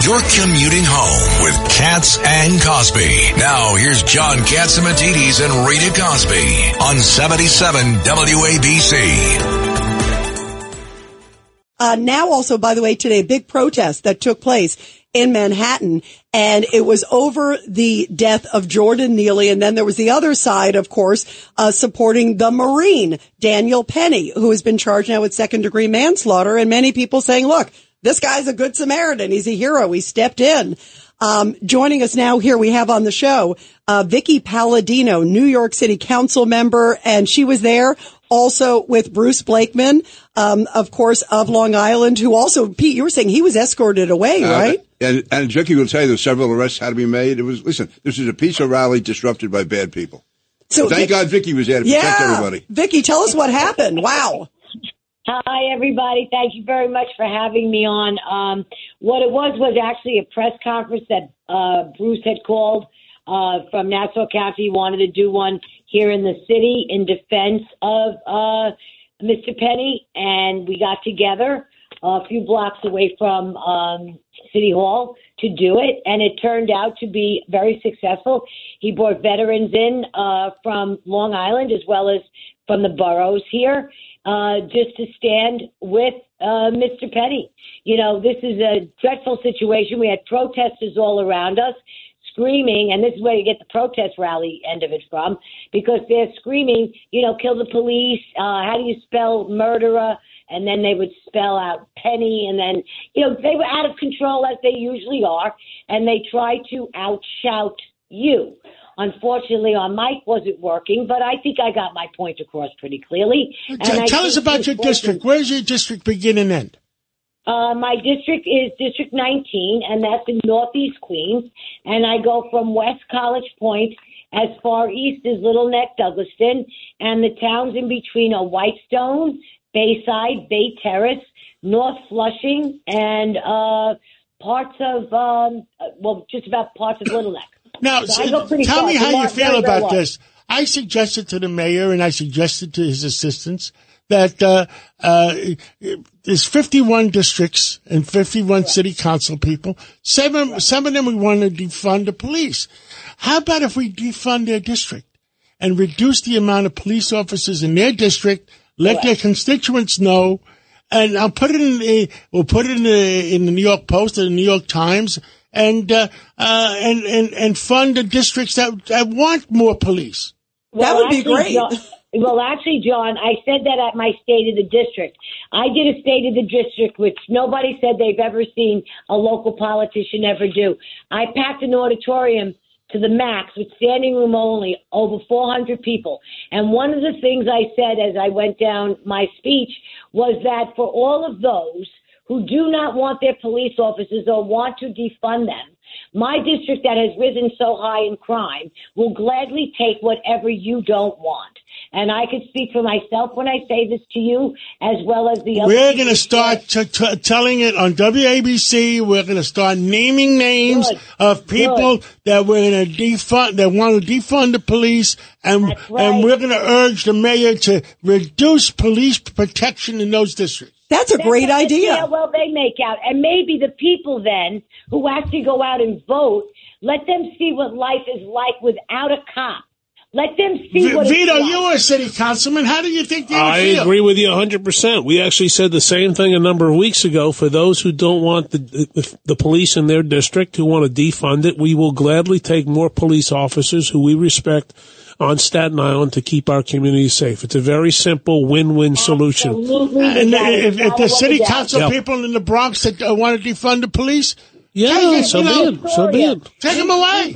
You're commuting home with Cats and Cosby. Now here's John Catsimatidis and Rita Cosby on 77 WABC. Uh, now also, by the way, today, big protest that took place in Manhattan and it was over the death of Jordan Neely. And then there was the other side, of course, uh, supporting the Marine, Daniel Penny, who has been charged now with second degree manslaughter and many people saying, look, this guy's a good Samaritan. He's a hero. He stepped in. Um, joining us now here we have on the show, uh, Vickie Paladino, New York City council member, and she was there also with Bruce Blakeman, um, of course, of Long Island, who also, Pete, you were saying he was escorted away, uh, right? And, and Vickie will tell you that several arrests had to be made. It was, listen, this is a peaceful rally disrupted by bad people. So thank God Vickie was there to yeah, protect everybody. Vicky, tell us what happened. Wow. Hi, everybody. Thank you very much for having me on. Um, what it was was actually a press conference that uh, Bruce had called uh, from Nassau County. He wanted to do one here in the city in defense of uh, Mr. Penny, and we got together a few blocks away from um, City Hall to do it, and it turned out to be very successful. He brought veterans in uh, from Long Island as well as from the boroughs here uh, just to stand with uh, Mr. Penny. You know, this is a dreadful situation. We had protesters all around us screaming, and this is where you get the protest rally end of it from, because they're screaming, you know, kill the police. Uh, how do you spell murderer? And then they would spell out Penny, and then you know they were out of control as they usually are, and they tried to outshout you. Unfortunately, our mic wasn't working, but I think I got my point across pretty clearly. Tell, tell us about your district. Where does your district begin and end? Uh, my district is District 19, and that's in Northeast Queens. And I go from West College Point as far east as Little Neck, Douglaston, and the towns in between are Whitestone, Bayside, Bay Terrace, North Flushing, and uh, parts of, um, well, just about parts of Little Neck. Now, so tell me how you feel about this. I suggested to the mayor and I suggested to his assistants that uh, uh, there's 51 districts and 51 city council people. Seven, some of them we want to defund the police. How about if we defund their district and reduce the amount of police officers in their district, let their constituents know, and I'll put it in the, we'll put it in the, in the New York Post or the New York Times and uh, uh, and and and fund the districts that that want more police. Well, that would be great. John, well, actually, John, I said that at my State of the District. I did a State of the District, which nobody said they've ever seen a local politician ever do. I packed an auditorium to the max with standing room only, over 400 people. And one of the things I said as I went down my speech was that for all of those who do not want their police officers or want to defund them. My district that has risen so high in crime will gladly take whatever you don't want. And I could speak for myself when I say this to you, as well as the other. We're going to start t- t- telling it on WABC. We're going to start naming names Good. of people Good. that we're going to defund, that want to defund the police, and right. and we're going to urge the mayor to reduce police protection in those districts. That's a great idea. Yeah, well, they make out. And maybe the people then who actually go out and vote, let them see what life is like without a cop. Let them see v- what Vito, like. you a city councilman. How do you think they I feel? agree with you 100%. We actually said the same thing a number of weeks ago. For those who don't want the, the, the police in their district, who want to defund it, we will gladly take more police officers who we respect on Staten Island to keep our community safe. It's a very simple win-win solution. Absolutely. And if, if the city council yep. people in the Bronx that uh, want to defund the police, yeah, so be it. So be it. Take them away.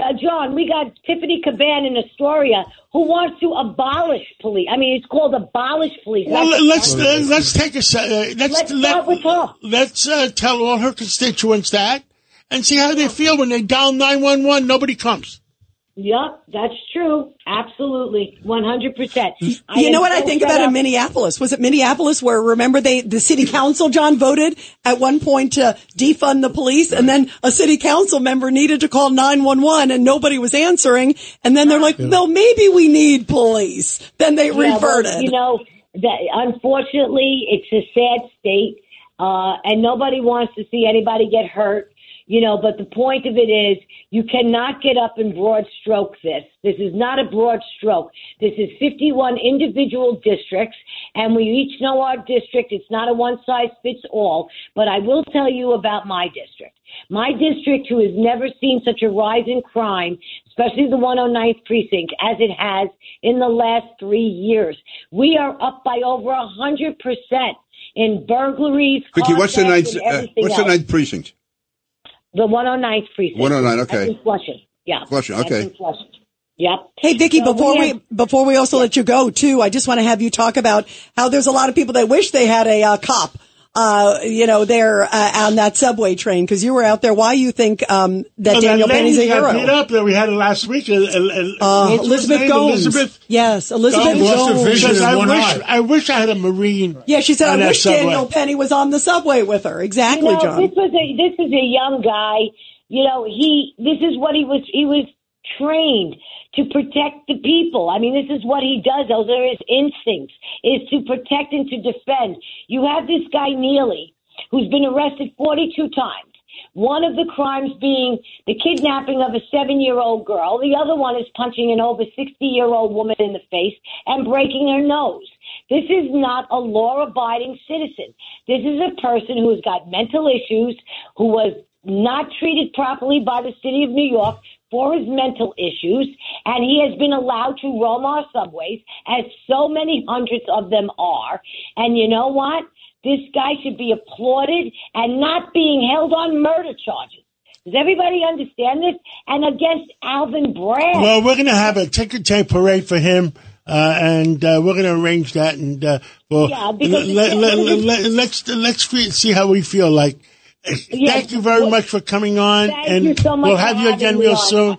Uh, John, we got Tiffany Caban in Astoria who wants to abolish police. I mean, it's called abolish police. Well, let's uh, let's take a uh, let's let's let. Let's uh, tell all her constituents that and see how they feel when they dial nine one one. Nobody comes. Yep, that's true. Absolutely, one hundred percent. You know what so I think about up. in Minneapolis? Was it Minneapolis where remember they the city council John voted at one point to defund the police, and then a city council member needed to call nine one one, and nobody was answering, and then they're like, "Well, maybe we need police." Then they yeah, reverted. Well, you know, that unfortunately, it's a sad state, uh, and nobody wants to see anybody get hurt you know, but the point of it is you cannot get up and broad stroke this. This is not a broad stroke. This is 51 individual districts, and we each know our district. It's not a one size fits all, but I will tell you about my district. My district, who has never seen such a rise in crime, especially the 109th precinct, as it has in the last three years. We are up by over a hundred percent in burglaries. Vickie, what's the ninth? Uh, what's else. the ninth precinct? The 109th precinct. 109, okay. Flushing. Yeah. Flushing, okay. Flushing. Yep. Hey, Vickie, so before we, have, we, before we also yeah. let you go too, I just want to have you talk about how there's a lot of people that wish they had a uh, cop uh, you know, there uh, on that subway train because you were out there. Why you think um, that oh, Daniel that Penny's a hero? Beat up that we had it last week. Uh, uh, Elizabeth Gomes. Elizabeth, yes, Elizabeth Gomes. Gomes. I wish, I wish I had a Marine. Yeah, she said, I wish Daniel Penny was on the subway with her. Exactly, you know, John. This was a this is a young guy. You know, he this is what he was. He was trained to protect the people. I mean, this is what he does. Those are his instincts, is to protect and to defend. You have this guy, Neely, who's been arrested 42 times. One of the crimes being the kidnapping of a seven year old girl. The other one is punching an over 60 year old woman in the face and breaking her nose. This is not a law abiding citizen. This is a person who has got mental issues, who was not treated properly by the city of New York, for his mental issues, and he has been allowed to roam our subways, as so many hundreds of them are. And you know what? This guy should be applauded and not being held on murder charges. Does everybody understand this? And against Alvin Bragg. Well, we're going to have a ticker tape parade for him. Uh, and uh, we're going to arrange that, and uh, well, yeah, let, let, let, let, let's let's see how we feel like Yes. Thank you very much for coming on. and so we'll have you again real soon.